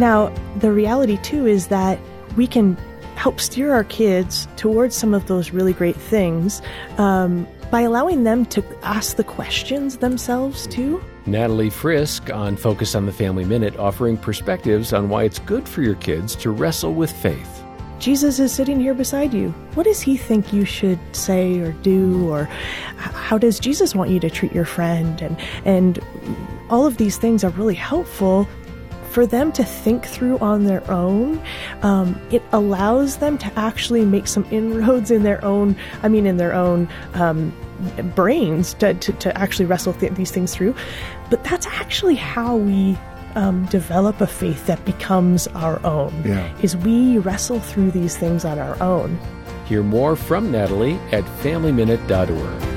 Now, the reality too is that we can help steer our kids towards some of those really great things um, by allowing them to ask the questions themselves too. Natalie Frisk on Focus on the Family Minute offering perspectives on why it's good for your kids to wrestle with faith. Jesus is sitting here beside you. What does he think you should say or do or how does Jesus want you to treat your friend and and all of these things are really helpful for them to think through on their own. Um, it allows them to actually make some inroads in their own, I mean, in their own um, brains to, to, to, actually wrestle th- these things through. But that's actually how we um, develop a faith that becomes our own. Yeah. Is we wrestle through these things on our own. Hear more from Natalie at FamilyMinute.org.